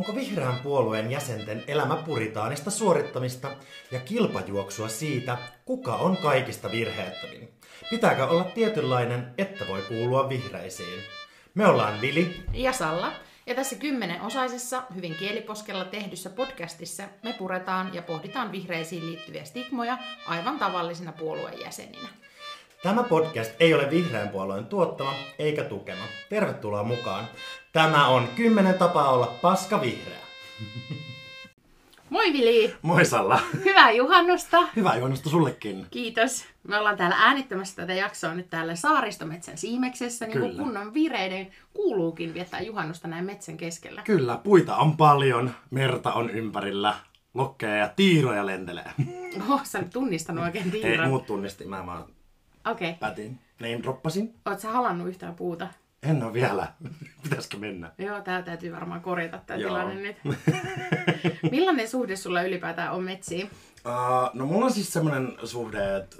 Onko vihreän puolueen jäsenten elämä puritaanista suorittamista ja kilpajuoksua siitä, kuka on kaikista virheettömin? Pitääkö olla tietynlainen, että voi kuulua vihreisiin? Me ollaan Vili ja Salla. Ja tässä kymmenen osaisessa, hyvin kieliposkella tehdyssä podcastissa me puretaan ja pohditaan vihreisiin liittyviä stigmoja aivan tavallisina puolueen jäseninä. Tämä podcast ei ole vihreän puolueen tuottama eikä tukema. Tervetuloa mukaan. Tämä on kymmenen tapaa olla paska vihreä. Moi Vili! Moi Salla! Hyvää juhannusta! Hyvää juhannusta sullekin! Kiitos! Me ollaan täällä äänittämässä tätä jaksoa nyt täällä Saaristometsän siimeksessä, niin kuin kunnon vireiden kuuluukin viettää juhannusta näin metsän keskellä. Kyllä, puita on paljon, merta on ympärillä, lokkeja ja tiiroja lentelee. Oh, sä tunnistanut oikein tiiran. Ei, muut tunnisti, mä vaan Okei. Okay. Pätin. Niin droppasin. Oot sä halannut yhtään puuta? En ole vielä. Pitäisikö mennä? Joo, tää täytyy varmaan korjata Joo. tilanne nyt. Millainen suhde sulla ylipäätään on metsiin? Uh, no mulla on siis semmoinen suhde, että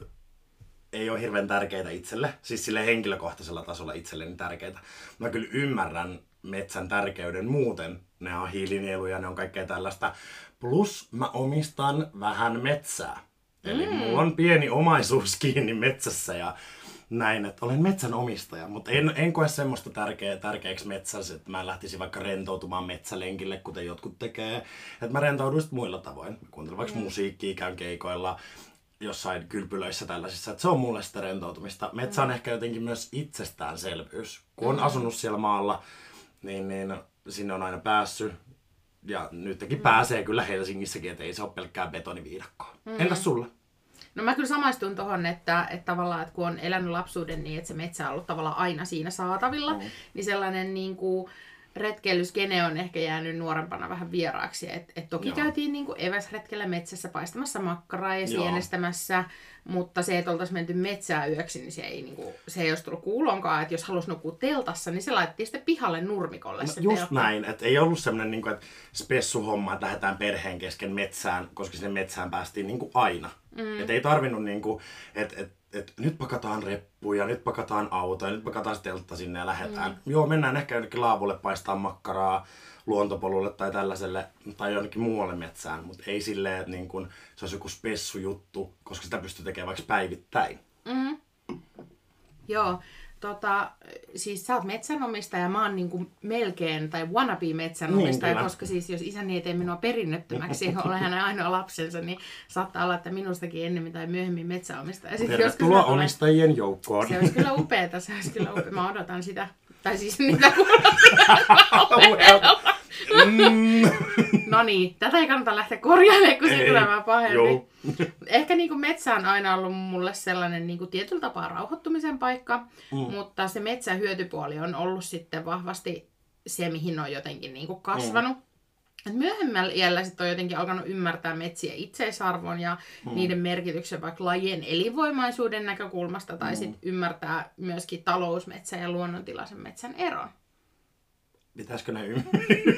ei ole hirveän tärkeitä itselle, siis sille henkilökohtaisella tasolla itselleni tärkeitä. Mä kyllä ymmärrän metsän tärkeyden muuten. Ne on hiilinieluja, ne on kaikkea tällaista. Plus mä omistan vähän metsää. Eli mm. mulla on pieni omaisuus kiinni metsässä ja näin, että olen metsänomistaja, mutta en, en koe semmoista tärkeä, tärkeäksi metsässä, että mä lähtisin vaikka rentoutumaan metsälenkille, kuten jotkut tekee. Että mä rentoudun muilla tavoin. Mä kuuntelen vaikka mm. musiikkia, käyn keikoilla, jossain kylpylöissä tällaisissa. Että se on mulle sitä rentoutumista. Metsä on mm. ehkä jotenkin myös itsestäänselvyys. Kun on mm. asunut siellä maalla, niin, niin sinne on aina päässyt. Ja nytkin mm. pääsee kyllä Helsingissäkin, että ei se ole pelkkää betoniviidakkoa. Mm. Entäs sulla? No mä kyllä samaistun tuohon, että, että tavallaan, että kun on elänyt lapsuuden niin, että se metsä on ollut tavallaan aina siinä saatavilla, mm. niin sellainen niin kuin, retkeilyskene on ehkä jäänyt nuorempana vähän vieraaksi. Et, et toki Joo. käytiin niin kuin eväsretkellä metsässä paistamassa makkaraa ja sienestämässä, mutta se, että oltaisiin menty metsää yöksi, niin se ei, niin kuin, se ei olisi tullut kuulonkaan. Että jos halusi nukkua teltassa, niin se laitettiin sitten pihalle nurmikolle. No, se just teltta. näin, että ei ollut semmoinen niin kuin, että spessuhomma, että lähdetään perheen kesken metsään, koska sinne metsään päästiin niin kuin aina. Mm. Että ei tarvinnut, niin kuin, että, että että nyt pakataan reppuja, nyt pakataan autoja, nyt pakataan teltta sinne ja lähdetään. Mm. Joo, mennään ehkä jonnekin laavulle paistaa makkaraa luontopolulle tai tällaiselle tai jonnekin muualle metsään, mutta ei silleen, että niin kun se olisi joku spessu juttu, koska sitä pystyy tekemään vaikka päivittäin. Mm. Joo, Tota, siis sä oot metsänomistaja, mä oon niinku melkein, tai wannabe metsänomistaja, niin, koska siis jos isäni ei tee minua perinnöttömäksi, olen hänen ainoa lapsensa, niin saattaa olla, että minustakin ennemmin tai myöhemmin metsäomistaja. Tervetuloa omistajien joukkoon. Se olisi kyllä upeeta, se olisi kyllä upeeta. Mä odotan sitä. Tai siis niitä mm. No niin, tätä ei kannata lähteä korjailemaan, kun se tulee vaan pahemmin. Ehkä niin kuin metsä on aina ollut mulle sellainen niin kuin tietyllä tapaa rauhoittumisen paikka, mm. mutta se metsän hyötypuoli on ollut sitten vahvasti se, mihin on jotenkin niin kuin kasvanut. Mm. Et myöhemmällä iällä sitten on jotenkin alkanut ymmärtää metsiä itseisarvon ja mm. niiden merkityksen vaikka lajien elinvoimaisuuden näkökulmasta, tai mm. sitten ymmärtää myöskin talousmetsän ja luonnontilaisen metsän eron pitäisikö ne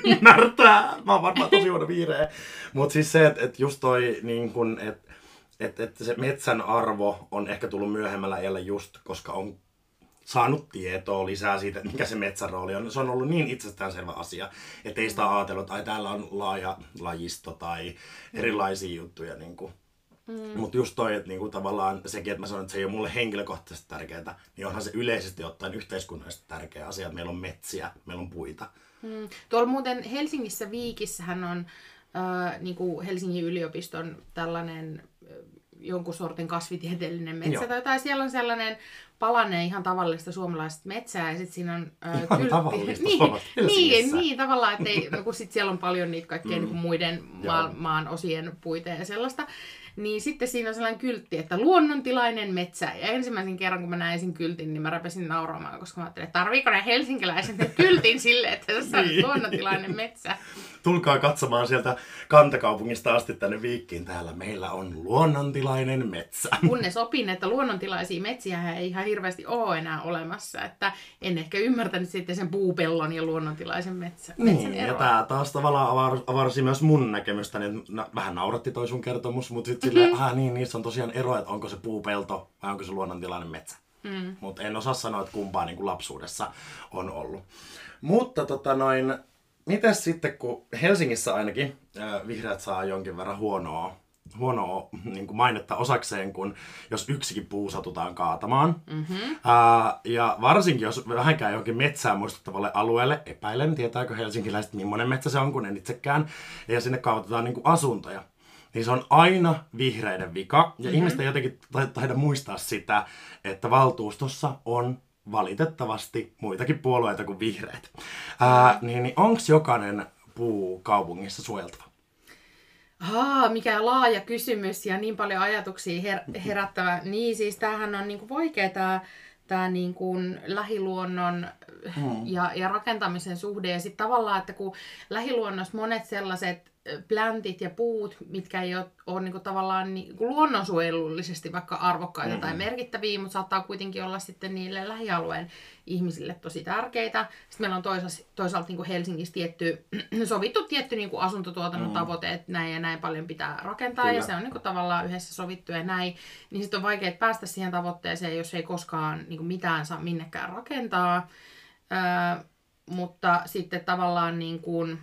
ymmärtää? Mä oon varmaan tosi huono vihreä. Mutta siis se, että et just toi, niin kun, että et, et se metsän arvo on ehkä tullut myöhemmällä iällä just, koska on saanut tietoa lisää siitä, mikä se metsän rooli on. Se on ollut niin itsestäänselvä asia, että ei sitä ajatellut, että täällä on laaja lajisto tai erilaisia juttuja. Niin kuin. Mm. Mutta just toi, että niinku tavallaan sekin, että mä sanon, että se ei ole mulle henkilökohtaisesti tärkeää, niin onhan se yleisesti ottaen yhteiskunnallisesti tärkeä asia, että meillä on metsiä, meillä on puita. Mm. Tuolla muuten Helsingissä Viikissähän on äh, niinku Helsingin yliopiston tällainen äh, jonkun sortin kasvitieteellinen metsä Joo. tai siellä on sellainen palane ihan tavallista suomalaista metsää ja sitten siinä on äh, kyltti. tavallista niin, niin, niin, tavallaan, että ei, no, kun sit siellä on paljon niitä kaikkien mm. niin muiden maan, maan osien puita ja sellaista. Niin sitten siinä on sellainen kyltti, että luonnontilainen metsä. Ja ensimmäisen kerran, kun mä näin sen kyltin, niin mä räpesin nauramaan, koska mä ajattelin, että tarviiko ne helsinkiläiset kyltin sille, että tässä on niin. luonnontilainen metsä. Tulkaa katsomaan sieltä kantakaupungista asti tänne Viikkiin. Täällä meillä on luonnontilainen metsä. Kunnes opin, että luonnontilaisia metsiä ei ihan hirveästi ole enää olemassa. Että en ehkä ymmärtänyt sitten sen puupellon ja luonnontilaisen metsä, niin, ja tämä taas tavallaan avarsi myös mun näkemystä. Niin vähän nauratti toi sun kertomus, mutta sitten silleen, mm-hmm. ah, niin, niissä on tosiaan ero, että onko se puupelto vai onko se luonnontilainen metsä. Mm. Mutta en osaa sanoa, että kumpaa niin kuin lapsuudessa on ollut. Mutta tota noin, mitäs sitten, kun Helsingissä ainakin äh, vihreät saa jonkin verran huonoa, huonoa niin kuin mainetta osakseen, kun jos yksikin puu satutaan kaatamaan. Mm-hmm. Äh, ja varsinkin, jos vähänkään johonkin metsään muistuttavalle alueelle, epäilen, tietääkö helsinkiläiset, millainen metsä se on, kun en itsekään, ja sinne kaavatetaan niin kuin asuntoja niin se on aina vihreiden vika. Ja mm-hmm. ihmistä ei jotenkin taida muistaa sitä, että valtuustossa on valitettavasti muitakin puolueita kuin vihreät. Ää, niin, niin onko jokainen puu kaupungissa suojeltava? Haa, mikä laaja kysymys ja niin paljon ajatuksia her- herättävä. Niin siis tämähän on niinku vaikea tämä tää niinku lähiluonnon hmm. ja, ja rakentamisen suhde. Ja sitten tavallaan, että kun lähiluonnossa monet sellaiset plantit ja puut, mitkä ei ole, ole niin kuin tavallaan niin kuin luonnonsuojelullisesti vaikka arvokkaita mm-hmm. tai merkittäviä, mutta saattaa kuitenkin olla sitten niille lähialueen ihmisille tosi tärkeitä. Sitten meillä on toisaalta, toisaalta niin kuin Helsingissä tietty, sovittu tietty niin kuin asuntotuotannon mm-hmm. tavoite, että näin ja näin paljon pitää rakentaa Kyllä. ja se on niin kuin tavallaan yhdessä sovittu ja näin. Niin sitten on vaikea päästä siihen tavoitteeseen, jos ei koskaan niin kuin mitään saa minnekään rakentaa. Öö, mutta sitten tavallaan niin kuin,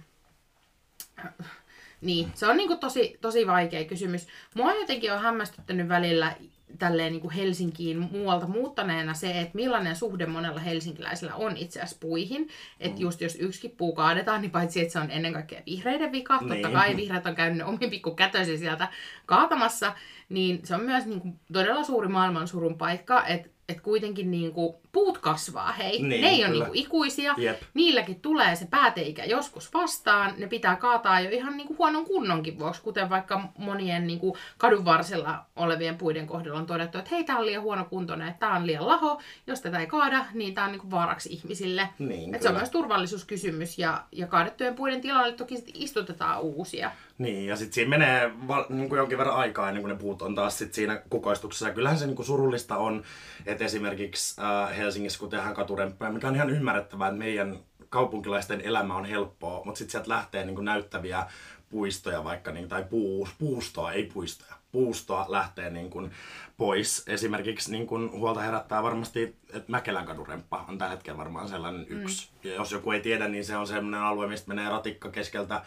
niin, se on niinku tosi, tosi vaikea kysymys. Mua jotenkin on hämmästyttänyt välillä tälleen niin kuin Helsinkiin muualta muuttaneena se, että millainen suhde monella helsinkiläisellä on itse asiassa puihin. Että mm. just jos yksikin puu kaadetaan, niin paitsi että se on ennen kaikkea vihreiden vika, niin. totta kai vihreät on käynyt omin pikku sieltä kaatamassa, niin se on myös niin kuin todella suuri maailman surun paikka, että että kuitenkin niin kuin, puut kasvaa, hei. Niin, ne ei ole niin kuin, ikuisia. Jep. Niilläkin tulee se pääteikä joskus vastaan. Ne pitää kaataa jo ihan niin kuin, huonon kunnonkin vuoksi, kuten vaikka monien niin kuin, kadun varsilla olevien puiden kohdalla on todettu, että hei, tämä on liian huono kuntoinen, että tämä on liian laho. Jos tätä ei kaada, niin tämä on niin kuin, vaaraksi ihmisille. Niin, Et se on myös turvallisuuskysymys ja, ja kaadettujen puiden tilalle toki sit istutetaan uusia. Niin, ja sitten siinä menee val, niin kuin jonkin verran aikaa ennen kuin ne puut on taas sit siinä kukoistuksessa. Ja kyllähän se niin kuin surullista on, että esimerkiksi äh, Helsingissä, kun tehdään katurempaa, mikä on ihan ymmärrettävää, että meidän kaupunkilaisten elämä on helppoa, mutta sitten sieltä lähtee niin kuin näyttäviä puistoja vaikka, niin, tai puus, puustoa, ei puistoja, puustoa lähtee niin kuin pois. Esimerkiksi niin kuin huolta herättää varmasti, että Mäkelän kaduremppa on tällä hetkellä varmaan sellainen yksi. Mm. Ja jos joku ei tiedä, niin se on sellainen alue, mistä menee ratikka keskeltä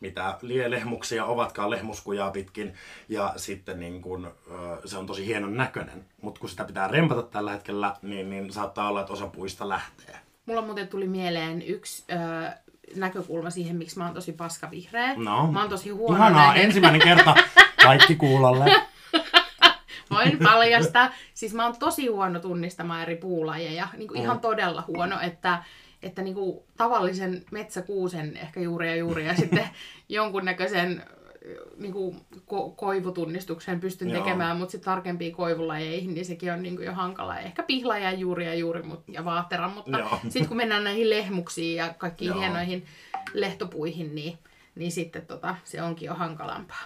mitä lehmuksia ovatkaan lehmuskujaa pitkin. Ja sitten niin kun, se on tosi hienon näköinen. Mutta kun sitä pitää rempata tällä hetkellä, niin, niin saattaa olla, että osa puista lähtee. Mulla muuten tuli mieleen yksi ö, näkökulma siihen, miksi mä oon tosi paskavihreä. No. Mä oon tosi huono Ihanaa, näin. ensimmäinen kerta kaikki kuulolle. Voin paljastaa. Siis mä oon tosi huono tunnistamaan eri puulajeja. Niin kuin mm. ihan todella huono, että että niin kuin tavallisen metsäkuusen ehkä juuri ja juuri ja sitten jonkunnäköisen niin kuin ko- koivutunnistuksen pystyn Joo. tekemään, mutta sitten tarkempia koivulajeihin, niin sekin on niin kuin jo hankala. Ehkä pihla ja juuri ja juuri mut, ja vaahtera, mutta sitten kun mennään näihin lehmuksiin ja kaikkiin Joo. hienoihin lehtopuihin, niin, niin sitten tota, se onkin jo hankalampaa.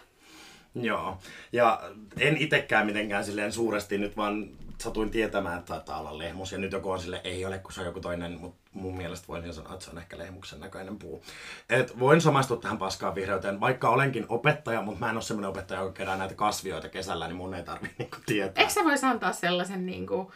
Joo, ja en itsekään mitenkään silleen suuresti nyt vaan satuin tietämään, että taitaa olla lehmus. Ja nyt joku on sille ei ole, kun se on joku toinen, mutta mun mielestä voin sanoa, että se on ehkä lehmuksen näköinen puu. Et voin samaistua tähän paskaan vihreyteen, vaikka olenkin opettaja, mutta mä en ole semmoinen opettaja, joka kerää näitä kasvioita kesällä, niin mun ei tarvitse niinku tietää. Eikö sä voisi antaa sellaisen niinku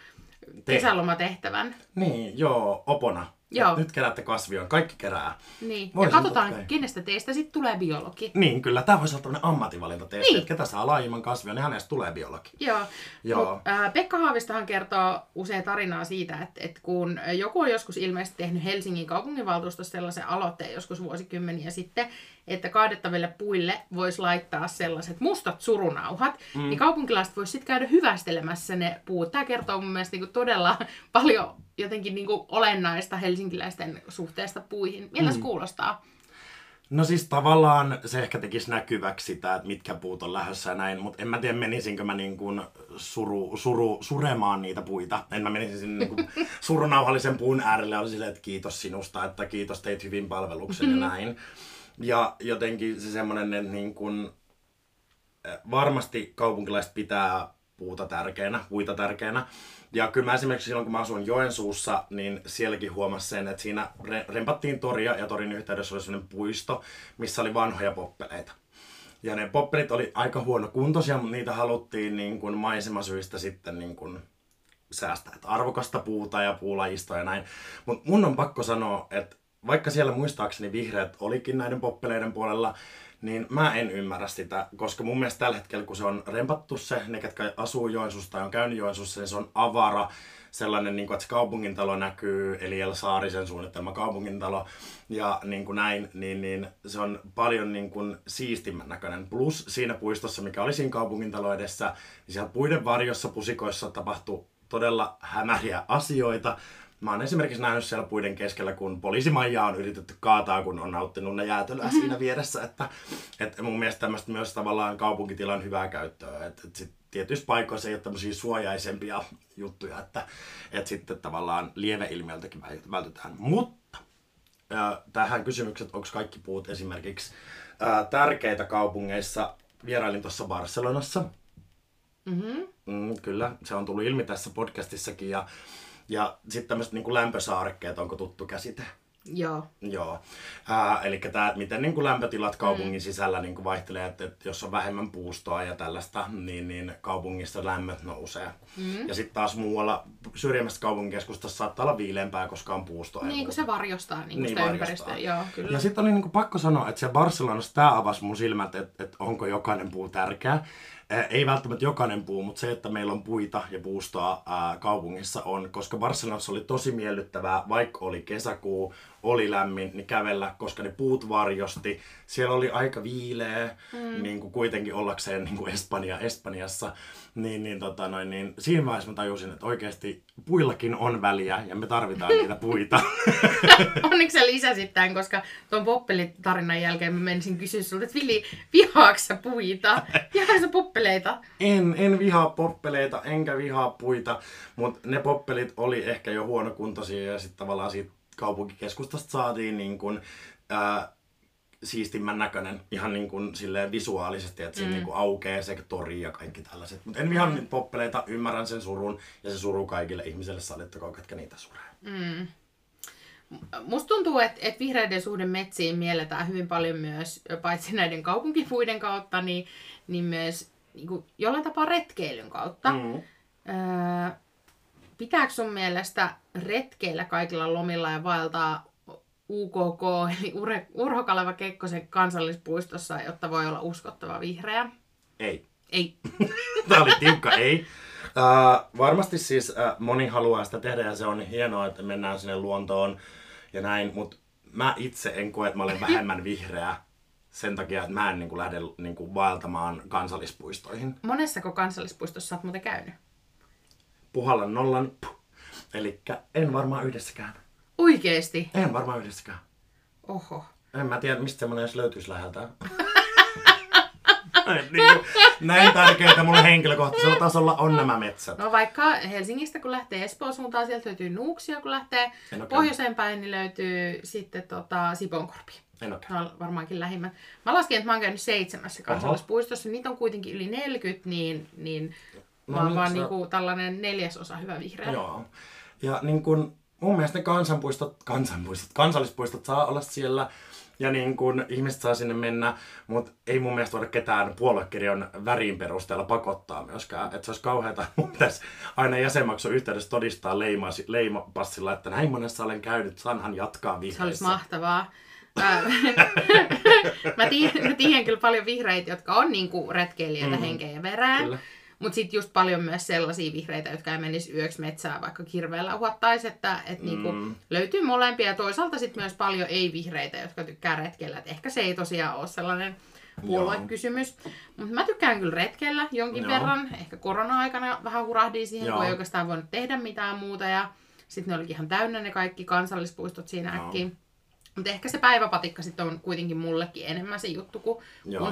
kesälomatehtävän? Niin, joo, opona. Joo. Nyt keräätte kasvioon, kaikki kerää. Niin, Voisin ja katsotaan, okay. kenestä teistä sitten tulee biologi. Niin, kyllä. Tämä voisi olla tämmöinen ammatinvalintatesti, niin. että ketä saa laajimman kasvion, niin hänestä tulee biologi. Joo. Joo. Mut, äh, Pekka Haavistohan kertoo usein tarinaa siitä, että, että kun joku on joskus ilmeisesti tehnyt Helsingin kaupunginvaltuustossa sellaisen aloitteen joskus vuosikymmeniä sitten, että kaadettaville puille voisi laittaa sellaiset mustat surunauhat, mm. niin kaupunkilaiset voisi sitten käydä hyvästelemässä ne puut. Tämä kertoo mun mielestä niin todella paljon jotenkin niin kuin olennaista helsinkiläisten suhteesta puihin. Miltä mm. kuulostaa? No siis tavallaan se ehkä tekisi näkyväksi sitä, että mitkä puut on lähdössä ja näin, mutta en mä tiedä menisinkö mä niin kuin suru, suru, suremaan niitä puita. En mä menisi sinne niin kuin surunauhallisen puun äärelle ja olisi silleen, että kiitos sinusta, että kiitos teit hyvin palveluksen ja näin. Ja jotenkin se semmoinen, että niin kuin, varmasti kaupunkilaiset pitää puuta tärkeänä, puita tärkeänä. Ja kyllä mä esimerkiksi silloin, kun mä asuin Joensuussa, niin sielläkin huomasin sen, että siinä rempattiin toria ja torin yhteydessä oli sellainen puisto, missä oli vanhoja poppeleita. Ja ne poppelit oli aika huono kuntoisia, mutta niitä haluttiin niin kuin maisemasyistä sitten niin kuin säästää. Että arvokasta puuta ja puulajistoa ja näin. Mutta mun on pakko sanoa, että vaikka siellä muistaakseni vihreät olikin näiden poppeleiden puolella, niin mä en ymmärrä sitä, koska mun mielestä tällä hetkellä, kun se on rempattu se, ne ketkä asuu Joensuussa tai on käynyt Joensuussa, niin se on avara, sellainen, niin kuin, että se kaupungintalo näkyy, eli El Saarisen suunnittelema kaupungintalo, ja niin kuin näin, niin, niin se on paljon niin kuin siistimmän näköinen. Plus siinä puistossa, mikä oli siinä kaupungintalo edessä, niin siellä puiden varjossa pusikoissa tapahtui todella hämäriä asioita, Mä oon esimerkiksi nähnyt siellä puiden keskellä, kun poliisimaija on yritetty kaataa, kun on nauttinut ne jäätelöä mm-hmm. siinä vieressä. Että, että mun mielestä tämmöistä myös tavallaan kaupunkitilan hyvää käyttöä. Että, että sit tietyissä paikoissa ei ole tämmöisiä suojaisempia juttuja, että, että sitten tavallaan lieveilmiöltäkin vältytään. Mutta äh, tähän kysymykset, onko kaikki puut esimerkiksi äh, tärkeitä kaupungeissa. Vierailin tuossa Barcelonassa. Mm-hmm. Mm, kyllä, se on tullut ilmi tässä podcastissakin ja ja sitten tämmöiset niin lämpösaarekkeet, onko tuttu käsite? Joo. Joo. Ää, eli tämä, miten niin kuin lämpötilat kaupungin mm. sisällä niin kuin vaihtelee, että, että jos on vähemmän puustoa ja tällaista, niin, niin kaupungissa lämmöt nousee. Mm. Ja sitten taas muualla syrjemmässä kaupunkikeskustassa saattaa olla viileämpää, koska on puustoa. Niin kuin se varjostaa niin, niin sitä ympäristöä. Joo, kyllä. Ja sitten oli niin kuin pakko sanoa, että se Barcelonassa tämä avasi mun silmät, että, että onko jokainen puu tärkeä ei välttämättä jokainen puu, mutta se, että meillä on puita ja puustoa ää, kaupungissa on, koska Barcelonassa oli tosi miellyttävää, vaikka oli kesäkuu, oli lämmin, niin kävellä, koska ne puut varjosti. Siellä oli aika viileä, mm. niin kuin kuitenkin ollakseen niin kuin Espanja, Espanjassa. Niin, niin, tota noin, niin siinä vaiheessa mä tajusin, että oikeasti puillakin on väliä ja me tarvitaan niitä puita. Onneksi sä lisäsit tämän, koska tuon poppelitarinan jälkeen mä menisin kysyä sulta, että Vili, vihaaksa puita? Vihaaksa poppeleita? En, en vihaa poppeleita, enkä vihaa puita, mutta ne poppelit oli ehkä jo huonokuntoisia ja sitten tavallaan siitä kaupunkikeskustasta saatiin niin kuin, ää, siistimmän näköinen ihan niin kuin silleen visuaalisesti, että siinä mm. niin kuin aukeaa se tori ja kaikki tällaiset. Mutta en vihaa niitä poppeleita, ymmärrän sen surun ja se suru kaikille ihmisille sallittakoon, ketkä niitä suree. Mm. Musta tuntuu, että, että vihreiden suhde metsiin mielletään hyvin paljon myös, paitsi näiden kaupunkipuiden kautta, niin, niin myös niin kuin jollain tapaa retkeilyn kautta. Mm. Öö, pitääkö sun mielestä retkeillä kaikilla lomilla ja vaeltaa UKK, eli Urho Kaleva Kekkosen kansallispuistossa, jotta voi olla uskottava vihreä? Ei. Ei. Tämä oli tiukka ei. Uh, varmasti siis uh, moni haluaa sitä tehdä ja se on hienoa, että mennään sinne luontoon ja näin, mutta mä itse en koe, että mä olen vähemmän vihreä sen takia, että mä en niin kuin, lähde niin kuin, vaeltamaan kansallispuistoihin. Monessako kansallispuistossa olet muuten käynyt? Puhallan nollan. Eli en varmaan yhdessäkään. Oikeesti? En varmaan yhdessäkään. Oho. En mä tiedä, mistä semmonen edes löytyisi läheltä. niin näin tärkeitä mulle henkilökohtaisella tasolla on nämä metsät. No vaikka Helsingistä kun lähtee Espoon suuntaan, sieltä löytyy Nuuksia, kun lähtee pohjoiseen päin, niin löytyy sitten tota Siponkorpi. En ole no, varmaankin lähimmät. Mä laskin, että mä oon käynyt seitsemässä kansallispuistossa. Niitä on kuitenkin yli 40, niin, niin no, niin, vaan se... niinku tällainen neljäsosa hyvä vihreä. Joo. Ja niin kun, mun mielestä ne kansanpuistot, kansanpuistot, kansallispuistot saa olla siellä ja niin kun ihmiset saa sinne mennä, mutta ei mun mielestä voida ketään puoluekirjan värin perusteella pakottaa myöskään. Että se olisi kauheata, mun pitäisi aina jäsenmaksun yhteydessä todistaa leimasi, leimapassilla, että näin monessa olen käynyt, sanhan jatkaa vihreissä. Se olisi mahtavaa. mä, tiedän, mä tiedän kyllä paljon vihreitä, jotka on niinku retkeilijöitä mm. henkeä ja verää. Kyllä. Mutta sitten just paljon myös sellaisia vihreitä, jotka ei menisi yöksi metsään, vaikka kirveellä uhattaisi, että et niinku mm. niinku löytyy molempia. Ja toisaalta sitten myös paljon ei-vihreitä, jotka tykkää retkeillä. Et ehkä se ei tosiaan ole sellainen puoluekysymys. Mutta mä tykkään kyllä retkeillä jonkin Joo. verran. Ehkä korona-aikana vähän hurahdin siihen, Joo. kun ei oikeastaan voinut tehdä mitään muuta. Ja sitten ne olikin ihan täynnä ne kaikki kansallispuistot siinä äkkiä. Mutta ehkä se päiväpatikka sitten on kuitenkin mullekin enemmän se juttu kuin,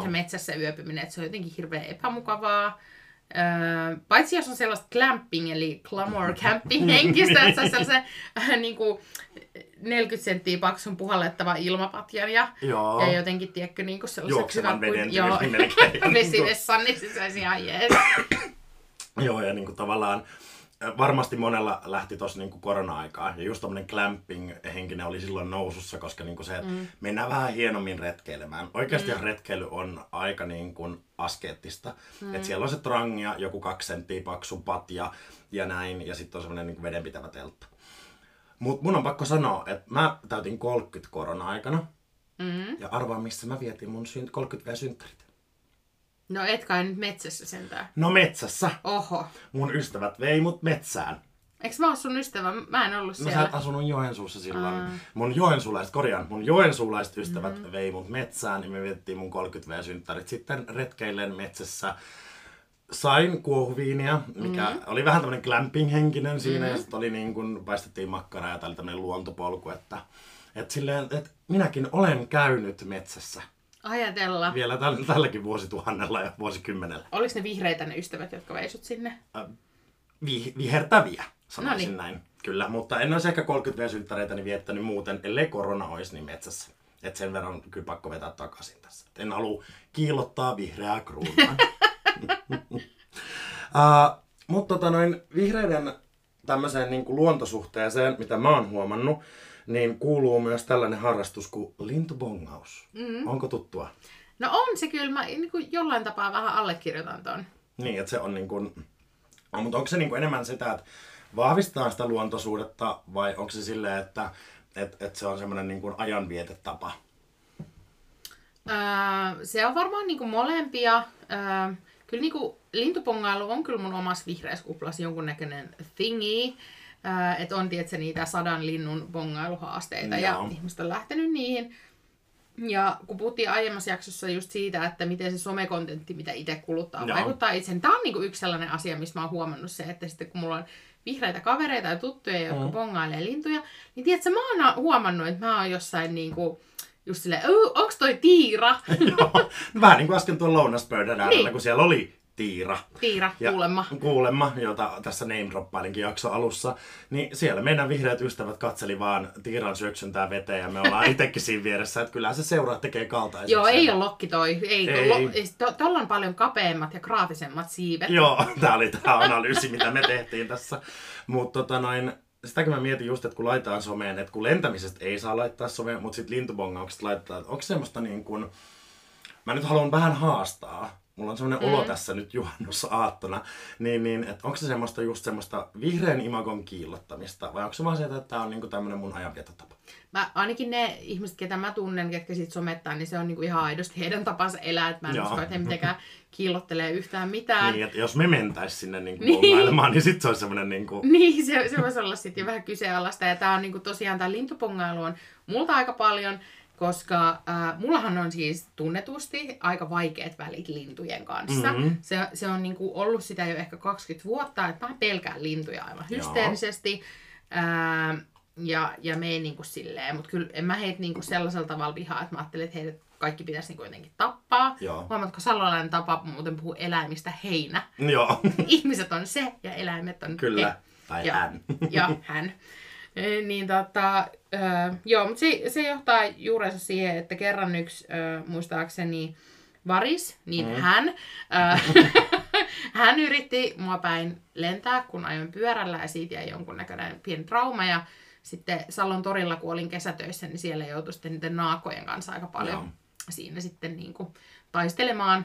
se metsässä yöpyminen. Että se on jotenkin hirveän epämukavaa. Öö, paitsi jos on sellaista clamping, eli glamour camping henkistä, että sellaisen äh, niin kuin 40 senttiä paksun puhallettava ilmapatjan ja, Joo. ja jotenkin, tiedätkö, niin kuin sellaiset hyvät veden joo, vesivessan, niin se olisi ihan jees. Joo, ja niin kuin tavallaan varmasti monella lähti tuossa niinku korona-aikaa. Ja just tämmöinen clamping-henkinen oli silloin nousussa, koska niinku se, että mm. mennään vähän hienommin retkeilemään. Oikeasti mm. retkeily on aika niinku askeettista. Mm. Että siellä on se trangia, joku kaksi senttiä paksu patja ja näin. Ja sitten on semmoinen niinku vedenpitävä teltta. Mut mun on pakko sanoa, että mä täytin 30 korona-aikana. Mm. Ja arvaa, missä mä vietin mun syn- 30 v synttärit. No et kai nyt metsässä sentään. No metsässä. Oho. Mun ystävät vei mut metsään. Eikö mä oo sun ystävä? Mä en ollut No siellä. sä et asunut Joensuussa silloin. Aa. Mun joensuulaiset, korjaan, mun joensuulaiset ystävät mm. vei mut metsään ja me vietettiin mun 30 v synttärit sitten retkeillen metsässä. Sain kuohuviinia, mikä mm. oli vähän tämmönen glamping-henkinen siinä, mm. ja sitten oli niin kun paistettiin makkaraa ja tää oli tämmönen luontopolku, että, että silleen, että minäkin olen käynyt metsässä Ajatella. vielä täl, tälläkin vuosituhannella ja vuosikymmenellä. Oliko ne vihreitä ne ystävät, jotka veisut sinne? Vi, vihertäviä, sanoisin Noniin. näin. Kyllä, mutta en olisi ehkä 30 v niin viettänyt muuten, ellei korona olisi niin metsässä. Et sen verran kyllä pakko vetää takaisin tässä. Et en halua kiillottaa vihreää kruunua. uh, mutta tota noin, vihreiden tämmöiseen niin kuin luontosuhteeseen, mitä mä oon huomannut, niin kuuluu myös tällainen harrastus kuin lintubongaus. Mm. Onko tuttua? No on se kyllä. Mä niin kuin jollain tapaa vähän allekirjoitan ton. Niin, että se on niin kuin, no, mutta onko se niin kuin enemmän sitä, että vahvistaa sitä luontosuhdetta vai onko se silleen, että et, et se on semmoinen niin kuin ajanvietetapa? Öö, se on varmaan niinku molempia. Öö, kyllä niinku lintupongailu on kyllä mun omassa vihreässä kuplassa jonkunnäköinen thingy. Että on tietysti niitä sadan linnun bongailuhaasteita ja Joo. ihmiset on lähtenyt niihin. Ja kun puhuttiin aiemmassa jaksossa just siitä, että miten se somekontentti, mitä itse kuluttaa, Joo. vaikuttaa itseen. Tämä on niinku yksi sellainen asia, missä mä oon huomannut se, että sitten kun mulla on vihreitä kavereita ja tuttuja, jotka Mm. bongailee lintuja, niin tiedätkö, mä oon huomannut, että mä oon jossain niinku, just silleen, "Ö, onks toi tiira? Joo, vähän niin kuin äsken tuon lounaspöydän äärellä, Niin. kun siellä oli tiira. Tiira, kuulemma. Kuulemma, jota tässä name droppailinkin jakso alussa. Niin siellä meidän vihreät ystävät katseli vaan tiiran syöksyntää veteen ja me ollaan itsekin siinä vieressä, että kyllähän se seuraa tekee kaltaiseksi. Joo, ei ole lokki toi. Ei, Ei. Lo, to, tolla on paljon kapeammat ja graafisemmat siivet. Joo, tää oli tää analyysi, mitä me tehtiin tässä. Mutta tota noin, sitäkin mä mietin just, että kun laitetaan someen, että kun lentämisestä ei saa laittaa someen, mutta sitten lintubongauksesta laittaa, että onko semmoista niin kuin, mä nyt haluan vähän haastaa, mulla on semmoinen mm. olo tässä nyt juhannusaattona, niin, niin että onko se semmoista just semmoista vihreän imagon kiillottamista, vai onko se vaan se, että tämä on niinku tämmöinen mun ajanvietotapa? Mä, ainakin ne ihmiset, ketä mä tunnen, ketkä sit somettaa, niin se on niinku ihan aidosti heidän tapansa elää. Et mä en Joo. usko, että he mitenkään kiillottelee yhtään mitään. Niin, että jos me mentäis sinne niinku Niin. bongailemaan, niin sit se olisi semmoinen niinku, Niin, se, se voisi olla sitten jo vähän kyseenalaista. Ja tää on niinku tosiaan, tää lintupongailu on multa aika paljon, koska äh, mullahan on siis tunnetusti aika vaikeat välit lintujen kanssa. Mhm. Se, se on niinku ollut sitä jo ehkä 20 vuotta, että mä pelkään lintuja aivan hysteerisesti. Ää, ja, ja meen niinku silleen, mutta kyllä en mä heitä niinku sellaisella tavalla vihaa, että mä ajattelin, että heidät kaikki pitäisi niinku jotenkin tappaa. Joo. Huomaatko, salolainen tapa muuten puhuu eläimistä heinä. joo, Ihmiset on se ja eläimet on kyllä, he. tai Ja- hän. ja hän. Niin tota, ö, joo, mutta se, se johtaa juurensa siihen, että kerran yksi, ö, muistaakseni Varis, niin mm. hän, ö, hän yritti mua päin lentää, kun ajoin pyörällä ja siitä jäi jonkunnäköinen pieni trauma ja sitten Salon torilla, kun olin kesätöissä, niin siellä joutui sitten niiden naakojen kanssa aika paljon Joo. siinä sitten niin kuin taistelemaan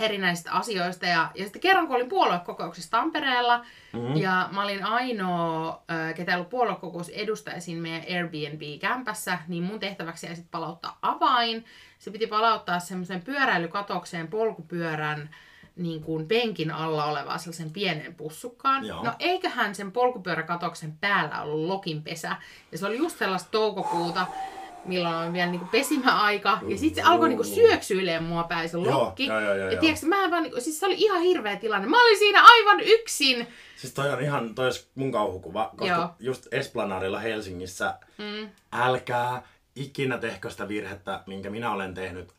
erinäisistä asioista. Ja, ja sitten kerran, kun olin puoluekokouksessa Tampereella, mm-hmm. ja mä olin ainoa, ketä ei ollut puoluekokous edustaja siinä meidän Airbnb-kämpässä, niin mun tehtäväksi jäi sitten palauttaa avain. Se piti palauttaa semmoisen pyöräilykatokseen polkupyörän niin kuin penkin alla olevaan sellaisen pienen pussukkaan. Joo. No eiköhän sen polkupyöräkatoksen päällä ollut lokinpesä. Ja se oli just sellaista toukokuuta, milloin on vielä niinku pesimäaika. Ja sitten se alkoi niinku syöksyilemään mua päin se lokki. joo, joo, joo, ja tiedätkö, mä vaan, niinku, siis se oli ihan hirveä tilanne. Mä olin siinä aivan yksin. Siis toi on ihan, toi olisi mun kauhukuva, koska Joo. Just Esplanadilla Helsingissä, Mm. älkää ikinä tehkö sitä virhettä, minkä minä olen tehnyt,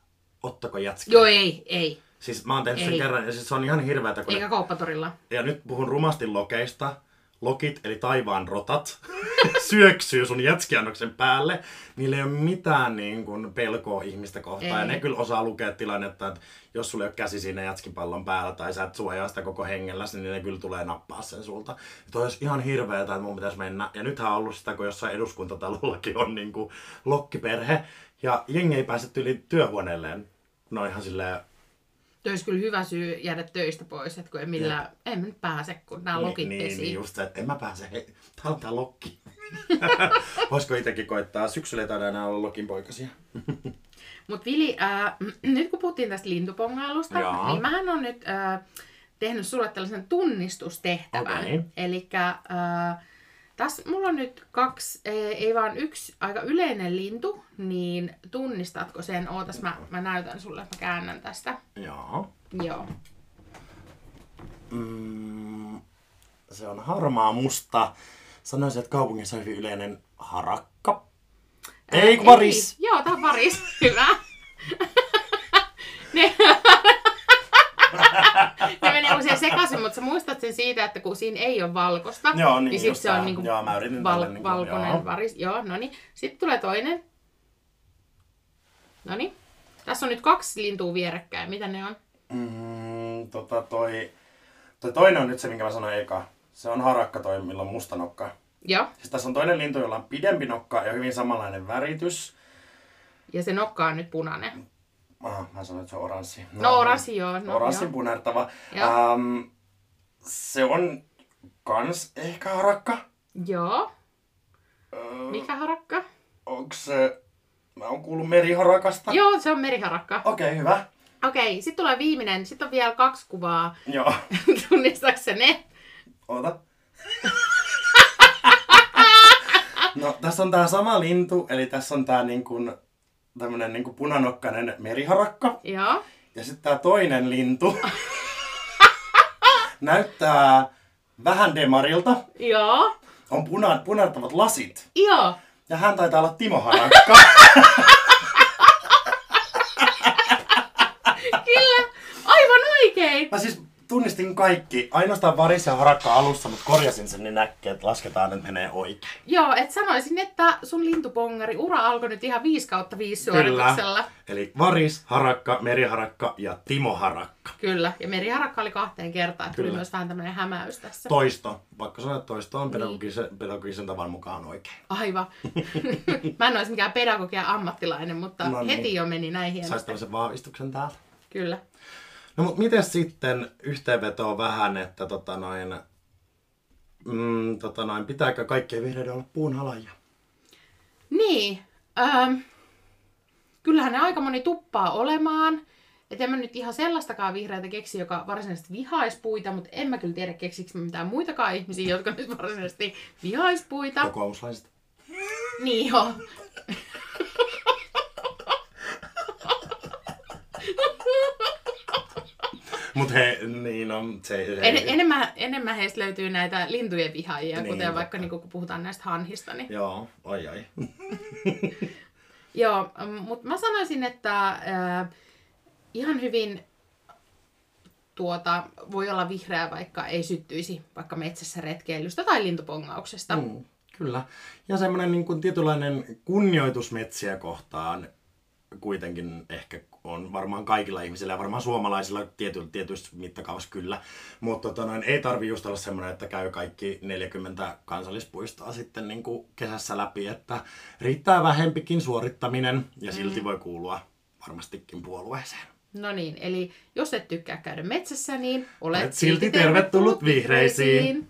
ottako jätskiä. Joo, ei, ei. Siis mä oon tehnyt sen Ei. kerran, ja siis se on ihan hirveätä, kun Eikä ne, kauppatorilla. ja nyt puhun rumasti lokeista, lokit, eli taivaan rotat, syöksyy sun jätskiannoksen päälle. Niillä ei ole mitään niin kuin, pelkoa ihmistä kohtaan. Ei. Ja ne kyllä osaa lukea tilannetta, että jos sulla ei ole käsi siinä jätskipallon päällä tai sä et suojaa sitä koko hengelläsi, niin ne kyllä tulee nappaa sen sulta. Ja toi olisi ihan hirveetä, että mun pitäisi mennä. Ja nythän on ollut sitä, kun jossain eduskuntatalollakin on niin kuin, lokkiperhe. Ja jengi ei pääse yli työhuoneelleen. No ihan silleen, Toi olisi kyllä hyvä syy jäädä töistä pois, että kun ei millään, en mä nyt pääse, kun nämä lokit niin, pesii. niin just että en mä pääse, hei, tää on tää lokki. Voisiko itsekin koittaa? Syksyllä ei enää olla lokinpoikasia. Mut Vili, äh, nyt kun puhuttiin tästä lintupongailusta, Jaa. niin mähän on nyt äh, tehnyt sulle tällaisen tunnistustehtävän. Okei. Eli äh, tässä mulla on nyt kaksi, ei, ei vaan yksi aika yleinen lintu, niin tunnistatko sen? Ootas, mä, mä näytän sulle, että mä käännän tästä. Joo. Joo. Mm, se on harmaa musta. Sanoisin, että kaupungissa on hyvin yleinen harakka. Ei, kun varis. Joo, tää on varis. Hyvä. ne... ne meni usein sekaisin, mutta sä muistat sen siitä, että kun siinä ei ole valkosta, Joo, niin sit just se on niinku Joo, mä yritin val- tälle niinku- valkoinen joo. varis. Joo, no niin. Sitten tulee toinen. No niin. Tässä on nyt kaksi lintua vierekkäin. Mitä ne on? Mm, tota toi, toi toinen on nyt se, minkä mä sanoin eka. Se on harakka toi, millä on musta nokka. Joo. Siis tässä on toinen lintu, jolla on pidempi nokka ja hyvin samanlainen väritys. Ja se nokka on nyt punainen. Ah, mä sanoin, että se on oranssi. No, oranssi joo. No, oranssi joo. punertava. Joo. Ähm, se on kans ehkä harakka. Joo. Öö, Mikä harakka? onks se... Mä oon kuullut meriharakasta. Joo, se on meriharakka. Okei, okay, hyvä. Okei, sitten tulee viimeinen. Sitten on vielä kaksi kuvaa. Joo, Tunnistatko sä ne? oota. No, tässä on tää sama lintu, eli tässä on tää niin kuin, tämmönen niin kuin punanokkainen meriharakka. Joo. Ja sitten tää toinen lintu näyttää vähän demarilta. Joo. On puna, punertavat lasit. Joo. Ja hän taitaa olla Timo Harakka. Kyllä. Aivan oikein. Mä siis tunnistin kaikki. Ainoastaan varis ja harakka alussa, mutta korjasin sen niin äkkiä, että lasketaan, että menee oikein. Joo, et sanoisin, että sun lintupongari ura alkoi nyt ihan 5 kautta 5 suorituksella. Eli varis, harakka, meriharakka ja Timo Harakka. Kyllä. Ja meriharakka oli kahteen kertaan. että Tuli Kyllä. myös vähän tämmöinen hämäys tässä. Toisto. Vaikka sanoa, että toisto Niin. on pedagogisen, pedagogisen tavan mukaan oikein. Aivan. Mä en olisi mikään pedagogia ammattilainen, mutta No niin. heti jo meni näin Saisi tämmöisen vahvistuksen täältä. Kyllä. No mutta miten sitten yhteenvetoa vähän, että tota noin, mm, tota noin, pitääkö kaikkien vihreiden olla puunhalajia? Niin. Ähm, kyllähän ne aika moni tuppaa olemaan. Et en mä nyt ihan sellaistakaan vihreätä keksi, joka varsinaisesti vihaisi puita, mutta en mä kyllä tiedä keksikö mä mitään muitakaan ihmisiä, jotka nyt varsinaisesti vihaisi puita. Kokoomuslaiset. Niin joo. Mut he, niin on, se, se En, enemmän, enemmän heistä löytyy näitä lintujen vihaajia, Niin, kuten totta. vaikka niin kun puhutaan näistä hanhista. Niin. Joo, oi ai. Joo, mutta mä sanoisin, että äh, ihan hyvin tuota, voi olla vihreä, vaikka ei syttyisi vaikka metsässä retkeilystä tai lintupongauksesta. Mm. Mm, kyllä. Ja semmoinen niin kuin tietynlainen kunnioitus metsiä kohtaan kuitenkin ehkä on varmaan kaikilla ihmisillä ja varmaan suomalaisilla tiety, tietysti mittakaavassa kyllä. Mutta tota noin, ei tarvi just olla semmoinen, että käy kaikki 40 kansallispuistoa sitten niin kuin kesässä läpi, että riittää vähempikin suorittaminen ja silti voi kuulua varmastikin puolueeseen. No niin, eli jos et tykkää käydä metsässä, niin olet Olet silti tervetullut vihreisiin.